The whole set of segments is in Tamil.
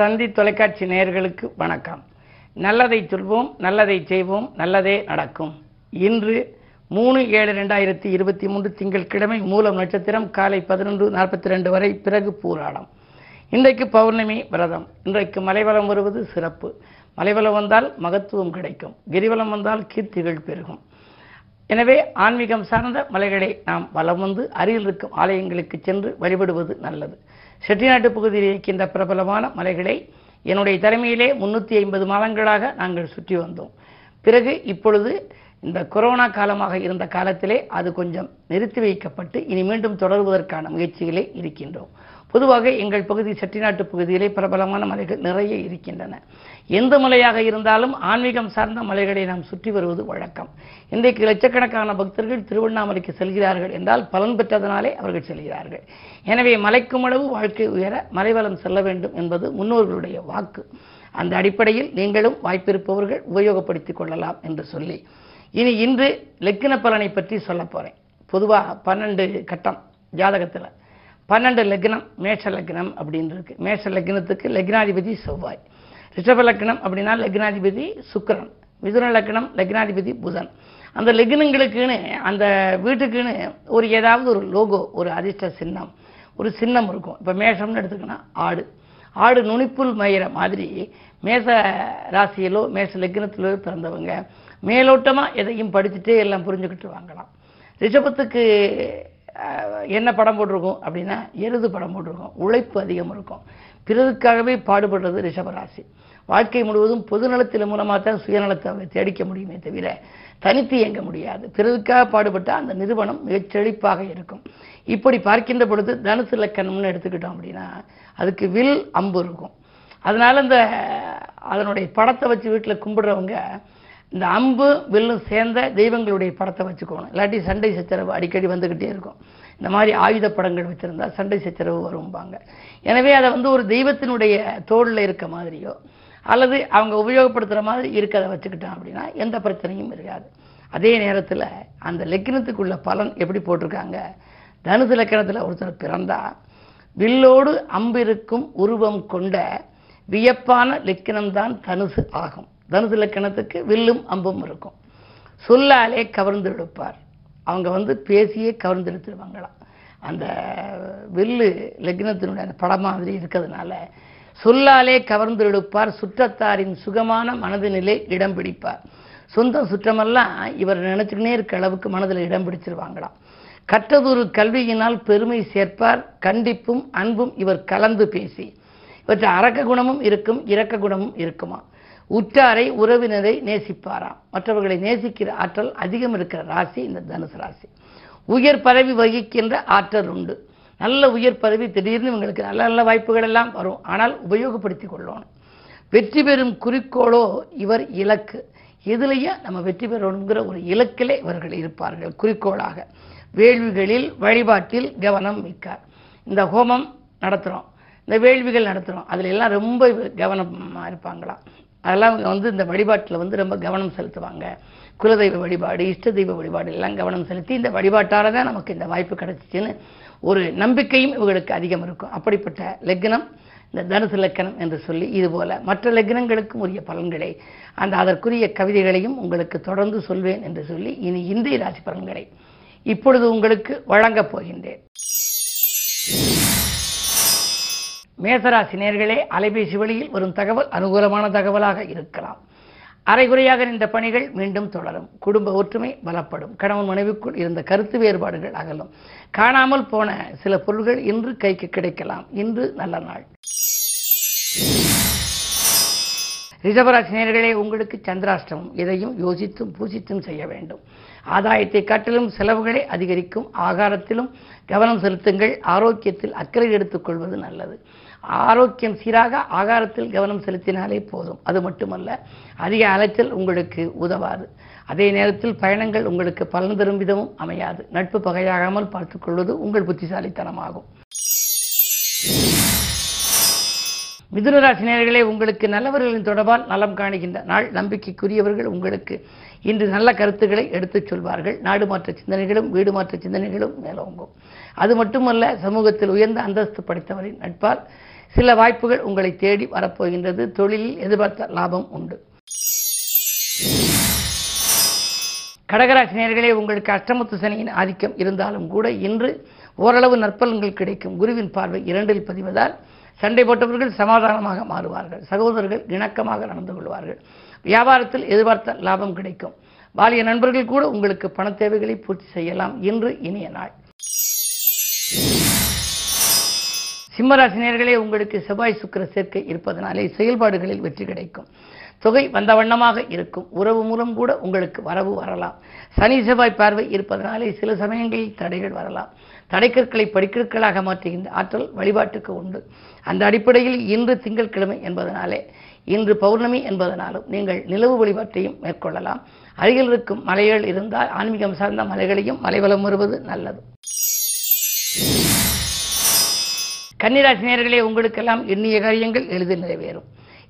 தந்தி தொலைக்காட்சி நேயர்களுக்கு வணக்கம். நல்லதை சொல்வோம் நல்லதை செய்வோம் நல்லதே நடக்கும். இன்று மூணு ஏழு ரெண்டாயிரத்தி இருபத்தி மூன்று திங்கட்கிழமை மூலம் நட்சத்திரம் காலை பதினொன்று நாற்பத்தி ரெண்டு வரை பிறகு பூராடம். இன்றைக்கு பௌர்ணமி விரதம். இன்றைக்கு மலைவலம் வருவது சிறப்பு. மலைவலம் வந்தால் மகத்துவம் கிடைக்கும். கிரிவலம் வந்தால் கீர்த்திகள் பெருகும். எனவே ஆன்மீகம் சார்ந்த மலைகளை நாம் வலம் வந்து அருகில் இருக்கும் ஆலயங்களுக்கு சென்று வழிபடுவது நல்லது. செட்டிநாட்டு பகுதியில் இருக்கின்ற பிரபலமான மலைகளை என்னுடைய தலைமையிலே முன்னூற்றி ஐம்பது மாதங்களாக நாங்கள் சுற்றி வந்தோம். பிறகு இப்பொழுது இந்த கொரோனா காலமாக இருந்த காலத்திலே அது கொஞ்சம் நிறுத்தி வைக்கப்பட்டு இனி மீண்டும் தொடருவதற்கான முயற்சிகளே இருக்கின்றோம். பொதுவாக எங்கள் பகுதி செட்டிநாட்டு பகுதியிலே பிரபலமான மலைகள் நிறைய இருக்கின்றன. எந்த மலையாக இருந்தாலும் ஆன்மீகம் சார்ந்த மலைகளை நாம் சுற்றி வருவது வழக்கம். இன்றைக்கு லட்சக்கணக்கான பக்தர்கள் திருவண்ணாமலைக்கு செல்கிறார்கள் என்றால் பலன் பெற்றதனாலே அவர்கள் செல்கிறார்கள். எனவே மலைக்கும் அளவு வாழ்க்கை உயர மலைவலம் செல்ல வேண்டும் என்பது முன்னோர்களுடைய வாக்கு. அந்த அடிப்படையில் நீங்களும் வாய்ப்பிருப்பவர்கள் உபயோகப்படுத்திக் கொள்ளலாம் என்று சொல்லி. இனி இன்று லெக்கின பலனை பற்றி சொல்ல போறேன். பொதுவாக பன்னெண்டு கட்டம் ஜாதகத்தில். பன்னெண்டு லக்னம் மேஷ லக்னம் அப்படின்னு இருக்கு. மேஷ லக்னத்துக்கு லக்னாதிபதி செவ்வாய். ரிஷப லக்னம் அப்படின்னா லக்னாதிபதி சுக்கரன். மிதுன லக்னம் லக்னாதிபதி புதன். அந்த லக்னங்களுக்குன்னு அந்த வீட்டுக்குன்னு ஒரு ஏதாவது ஒரு லோகோ ஒரு அதிர்ஷ்ட சின்னம் ஒரு சின்னம் இருக்கும். இப்போ மேஷம்னு எடுத்துக்கினா ஆடு. ஆடு நுனிப்புல் மயிற மாதிரி மேச ராசியிலோ மேச லக்னத்திலோ பிறந்தவங்க மேலோட்டமாக எதையும் படிச்சுட்டே எல்லாம் புரிஞ்சுக்கிட்டு வாங்கலாம். ரிஷபத்துக்கு என்ன படம் போட்டிருக்கும் அப்படின்னா எருது படம் போட்டிருக்கும். உழைப்பு அதிகம் இருக்கும். பிறருக்காகவே பாடுபடுறது ரிஷபராசி. வாழ்க்கை முழுவதும் பொதுநலத்தின் மூலமாக தான் சுயநலத்தை தேடிக்க முடியுமே தவிர தனித்து இயங்க முடியாது. பிறருக்காக பாடுபட்டால் அந்த நிறுவனம் மிகச் செழிப்பாக இருக்கும். இப்படி பார்க்கின்ற பொழுது தனுசு லக்கணம்னு எடுத்துக்கிட்டோம் அப்படின்னா அதுக்கு வில் அம்பு இருக்கும். அதனால் இந்த அதனுடைய படத்தை வச்சு வீட்டில் கும்பிடுறவங்க இந்த அம்பு வில்லும் சேர்ந்த தெய்வங்களுடைய படத்தை வச்சுக்கணும். இல்லாட்டி சண்டை சச்சரவு அடிக்கடி வந்துக்கிட்டே இருக்கும். இந்த மாதிரி ஆயுத படங்கள் வச்சுருந்தா சண்டை சச்சரவு வரும்பாங்க. எனவே அதை வந்து ஒரு தெய்வத்தினுடைய தோளில் இருக்க மாதிரியோ அல்லது அவங்க உபயோகப்படுத்துகிற மாதிரி இருக்கிறத வச்சுக்கிட்டோம் அப்படின்னா எந்த பிரச்சனையும் இருக்காது. அதே நேரத்தில் அந்த லக்கினத்துக்குள்ள பலன் எப்படி போட்டிருக்காங்க? தனுசு லக்கணத்தில் ஒருத்தர் பிறந்தா வில்லோடு அம்பிருக்கும் உருவம் கொண்ட வியப்பான லக்கினம்தான் தனுசு ஆகும். தனுசு லக்கணத்துக்கு வில்லும் அம்பும் இருக்கும். சொல்லாலே கவர்ந்து எடுப்பார். அவங்க வந்து பேசியே கவர்ந்து எடுத்துருவாங்களாம். அந்த வில்லு லக்னத்தினுடைய அந்த படம் மாதிரி இருக்கிறதுனால சொல்லாலே கவர்ந்து எடுப்பார். சுற்றத்தாரின் சுகமான மனதினிலே இடம் பிடிப்பார். சொந்த சுற்றமெல்லாம் இவர் நினச்சிக்கினே இருக்க அளவுக்கு மனதில் இடம் பிடிச்சிருவாங்களாம். கற்றதொரு கல்வியினால் பெருமை சேர்ப்பார். கண்டிப்பும் அன்பும் இவர் கலந்து பேசி. இவற்றை அரக்க குணமும் இருக்கும் இரக்க குணமும் இருக்குமா உற்றாரை உறவினரை நேசிப்பாராம். மற்றவர்களை நேசிக்கிற ஆற்றல் அதிகம் இருக்கிற ராசி இந்த தனுசு ராசி. உயர் பதவி வகிக்கின்ற ஆற்றல் உண்டு. நல்ல உயர் பதவி திடீர்னு இவங்களுக்கு நல்ல நல்ல வாய்ப்புகள் எல்லாம் வரும். ஆனால் உபயோகப்படுத்தி கொள்ளணும். வெற்றி பெறும் குறிக்கோளோ இவர் இலக்கு. எதுலையும் நம்ம வெற்றி பெறணுங்கிற ஒரு இலக்கிலே இவர்கள் இருப்பார்கள் குறிக்கோளாக. வேள்விகளில் வழிபாட்டில் கவனம் மிக்கார் இந்த ஹோமம் நடத்துகிறோம் இந்த வேள்விகள் நடத்துகிறோம் அதில் எல்லாம் ரொம்ப கவனமாக இருப்பாங்களாம். அதெல்லாம் வந்து இந்த வழிபாட்டில் வந்து ரொம்ப கவனம் செலுத்துவாங்க. குலதெய்வ வழிபாடு இஷ்ட தெய்வ வழிபாடு எல்லாம் கவனம் செலுத்தி இந்த வழிபாட்டால் தான் நமக்கு இந்த வாய்ப்பு கிடைச்சிச்சுன்னு ஒரு நம்பிக்கையும் இவங்களுக்கு அதிகம் இருக்கும். அப்படிப்பட்ட லக்னம் இந்த தனுசு லக்கணம் என்று சொல்லி இதுபோல மற்ற லக்னங்களுக்கும் உரிய பலன்களை அந்த அதற்குரிய கவிதைகளையும் உங்களுக்கு தொடர்ந்து சொல்வேன் என்று சொல்லி இனி இந்திய ராசி பலன்களை இப்பொழுது உங்களுக்கு வழங்கப் போகின்றேன். மேசராசி நேர்களே அலைபேசி வழியில் வரும் தகவல் அனுகூலமான தகவலாக இருக்கலாம். அரைகுறையாக இந்த பணிகள் மீண்டும் தொடரும். குடும்ப ஒற்றுமை பலப்படும். கணவன் மனைவிக்குள் இருந்த கருத்து வேறுபாடுகள் அகலும். காணாமல் போன சில பொருள்கள் இன்று கைக்கு கிடைக்கலாம். இன்று நல்ல நாள். ரிஷபராசி நேர்களே உங்களுக்கு சந்திராஷ்டமம். இதையும் யோசித்தும் பூசித்தும் செய்ய வேண்டும். ஆதாயத்தை காட்டிலும் செலவுகளை அதிகரிக்கும். ஆகாரத்திலும் கவனம் செலுத்துங்கள். ஆரோக்கியத்தில் அக்கறை எடுத்துக்கொள்வது நல்லது. ஆரோக்கியம் சீராக ஆகாரத்தில் கவனம் செலுத்தினாலே போதும். அது மட்டுமல்ல அதிக அலைச்சல் உங்களுக்கு உதவாது. அதே நேரத்தில் பயணங்கள் உங்களுக்கு பலன் தரும் விதமும் அமையாது. நட்பு பகையாகாமல் பார்த்துக்கொள்வது உங்கள் புத்திசாலித்தனமாகும். மிதுனராசி நேர்களே உங்களுக்கு நல்லவர்களின் தொடர்பால் நலம் காணுகின்ற நாள். நம்பிக்கைக்குரியவர்கள் உங்களுக்கு இன்று நல்ல கருத்துக்களை எடுத்துச் சொல்வார்கள். நாடு மாற்ற சிந்தனைகளும் வீடு மாற்ற சிந்தனைகளும் மேலோங்கும். அது மட்டுமல்ல சமூகத்தில் உயர்ந்த அந்தஸ்து படைத்தவரின் நட்பால் சில வாய்ப்புகள் உங்களை தேடி வரப்போகின்றது. தொழிலில் எதிர்பார்த்த லாபம் உண்டு. கடகராசினியர்களே உங்களுக்கு அஷ்டமத்து சனியின் ஆதிக்கம் இருந்தாலும் கூட இன்று ஓரளவு நற்பலன்கள் கிடைக்கும். குருவின் பார்வை இரண்டில் பதிவதால் சண்டை போட்டவர்கள் சமாதானமாக மாறுவார்கள். சகோதரர்கள் இணக்கமாக நடந்து கொள்வார்கள். வியாபாரத்தில் எதிர்பார்த்த லாபம் கிடைக்கும். பாலிய நண்பர்கள் கூட உங்களுக்கு பண தேவைகளை பூர்த்தி செய்யலாம். இன்று இனிய நாள். சிம்மராசினியர்களே உங்களுக்கு செவ்வாய் சுக்கிர சேர்க்கை இருப்பதனாலே செயல்பாடுகளில் வெற்றி கிடைக்கும். தொகை வந்த வண்ணமாக இருக்கும். உறவு மூலம் கூட உங்களுக்கு வரவு வரலாம். சனி செவ்வாய் பார்வை இருப்பதனாலே சில சமயங்களில் தடைகள் வரலாம். தடைக்கற்களை படிக்கற்களாக மாற்றுகின்ற ஆற்றல் வழிபாட்டுக்கு உண்டு. அந்த அடிப்படையில் இன்று திங்கட்கிழமை என்பதனாலே இன்று பௌர்ணமி என்பதனாலும் நீங்கள் நிலவு வழிபாட்டையும் மேற்கொள்ளலாம். அருகில் இருக்கும் மலைகள் இருந்தால் ஆன்மீகம் சார்ந்த மலைகளையும் மலைவலம் வருவது நல்லது. கன்னிராசி உங்களுக்கெல்லாம் எண்ணிய காரியங்கள் எளிதில் நிறைவேறும்.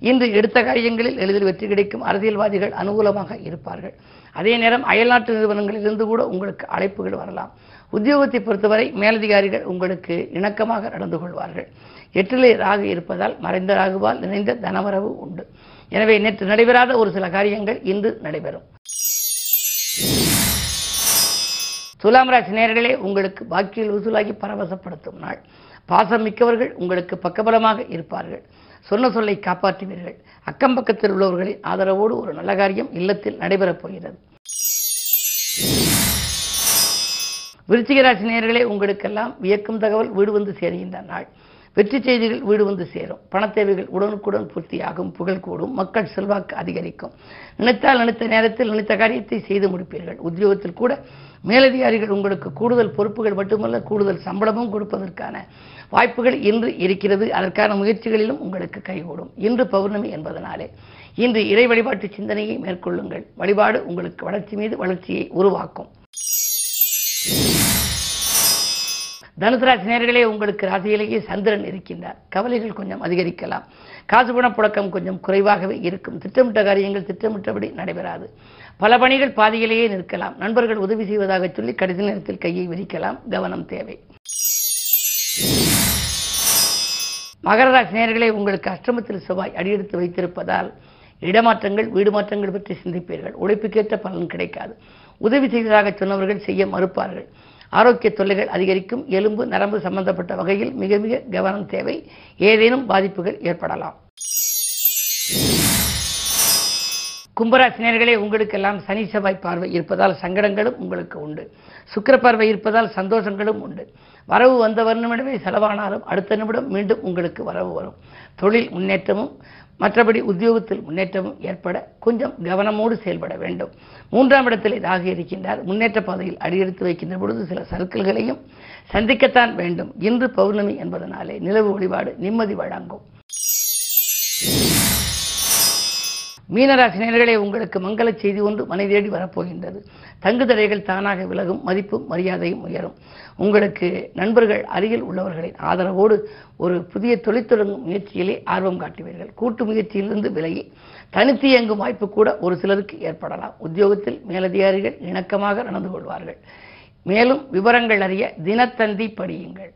இன்று எடுத்த காரியங்களில் எளிதில் வெற்றி கிடைக்கும் அரசியல்வாதிகள் அனுகூலமாக இருப்பார்கள். அதே நேரம் அயல்நாட்டு நிறுவனங்களிலிருந்து கூட உங்களுக்கு அழைப்புகள் வரலாம். உத்தியோகத்தை பொறுத்தவரை மேலதிகாரிகள் உங்களுக்கு இணக்கமாக நடந்து கொள்வார்கள். எட்டிலே ராகு இருப்பதால் மறைந்த ராகுவால் நிறைந்த தனவரவு உண்டு. எனவே நேற்று நடைபெறாத ஒரு சில காரியங்கள் இன்று நடைபெறும். துலாம் ராசி நேரர்களே உங்களுக்கு பாக்கியில் வசூலாகி பரவசப்படுத்தும் நாள். பாசம் மிக்கவர்கள் உங்களுக்கு பக்கபலமாக இருப்பார்கள். சொன்ன சொல்லை காப்பாற்றுவீர்கள். அக்கம் பக்கத்தில் உள்ளவர்களின் ஆதரவோடு ஒரு நல்ல காரியம் இல்லத்தில் நடைபெறப் போகிறது. விருச்சிக ராசி உங்களுக்கெல்லாம் வியக்கும் தகவல் வீடு வந்து சேருகின்ற நாள். வெற்றி செய்திகள் வீடு வந்து சேரும். பணத்தேவைகள் உடனுக்குடன் பூர்த்தியாகும் புகழ் கூடும் மக்கள் செல்வாக்கு அதிகரிக்கும். நினைத்தால் நினைத்த நேரத்தில் நினைத்த காரியத்தை செய்து முடிப்பீர்கள். உத்தியோகத்தில் கூட மேலதிகாரிகள் உங்களுக்கு கூடுதல் பொறுப்புகள் மட்டுமல்ல கூடுதல் சம்பளமும் கொடுப்பதற்கான வாய்ப்புகள் இன்று இருக்கிறது. அதற்கான முயற்சிகளிலும் உங்களுக்கு கைகூடும். இன்று பௌர்ணமி என்பதனாலே இன்று இறை வழிபாட்டு சிந்தனையை மேற்கொள்ளுங்கள். வழிபாடு உங்களுக்கு வளர்ச்சி மீது வளர்ச்சியை உருவாக்கும். தனுசு ராசி உங்களுக்கு ராசியிலேயே சந்திரன் இருக்கின்றார். கவலைகள் கொஞ்சம் அதிகரிக்கலாம். காசு பண புழக்கம் கொஞ்சம் குறைவாகவே இருக்கும். திட்டமிட்ட காரியங்கள் திட்டமிட்டபடி நடைபெறாது. பல பணிகள் பாதியிலேயே நிற்கலாம். நண்பர்கள் உதவி செய்வதாக சொல்லி கடைசி நேரத்தில் கையை விரிக்கலாம். கவனம் தேவை. மகர ராசி நேர்களே உங்களுக்கு அஷ்டமத்தில் செவ்வாய் அடியெடுத்து வைத்திருப்பதால் இடமாற்றங்கள் வீடு மாற்றங்கள் பற்றி சிந்திப்பீர்கள். உழைப்புக்கேற்ற பலன் கிடைக்காது. உதவி செய்ததாக சொன்னவர்கள் செய்ய மறுப்பார்கள். ஆரோக்கிய தொல்லைகள் அதிகரிக்கும் எலும்பு நரம்பு சம்பந்தப்பட்ட வகையில் மிக மிக கவனம் தேவை. ஏதேனும் பாதிப்புகள் ஏற்படலாம். கும்பராசினியர்களே உங்களுக்கெல்லாம் சனி செவ்வாய் பார்வை இருப்பதால் சங்கடங்களும் உங்களுக்கு உண்டு. சுக்கிர பார்வை இருப்பதால் சந்தோஷங்களும் உண்டு. வரவு வந்த நிமிடமே செலவானாலும் அடுத்த நிமிடம் மீண்டும் உங்களுக்கு வரவு வரும். தொழில் முன்னேற்றமும் மற்றபடி உத்தியோகத்தில் முன்னேற்றமும் ஏற்பட கொஞ்சம் கவனமோடு செயல்பட வேண்டும். மூன்றாம் இடத்தில் இதாக இருக்கின்றார். முன்னேற்ற பாதையில் அடியெடுத்து வைக்கின்ற பொழுது சில சர்க்கிள்களையும் சந்திக்கத்தான் வேண்டும். இன்று பௌர்ணமி என்பதனாலே நிலவு வழிபாடு நிம்மதி வழங்கும். மீனராசினியர்களே உங்களுக்கு மங்கள செய்தி ஒன்று மனை தேடி வரப்போகின்றது. தங்கு தடைகள் தானாக விலகும் மதிப்பும் மரியாதையும் உயரும். உங்களுக்கு நண்பர்கள் அருகில் உள்ளவர்களின் ஆதரவோடு ஒரு புதிய தொழில் தொடங்கும் முயற்சியிலே ஆர்வம் காட்டுவீர்கள். கூட்டு முயற்சியிலிருந்து விலகி தனித்து இயங்கும் வாய்ப்பு கூட ஒரு சிலருக்கு ஏற்படலாம். உத்தியோகத்தில் மேலதிகாரிகள் இணக்கமாக நடந்து கொள்வார்கள். மேலும் விவரங்கள் அறிய தினத்தந்தி படியுங்கள்.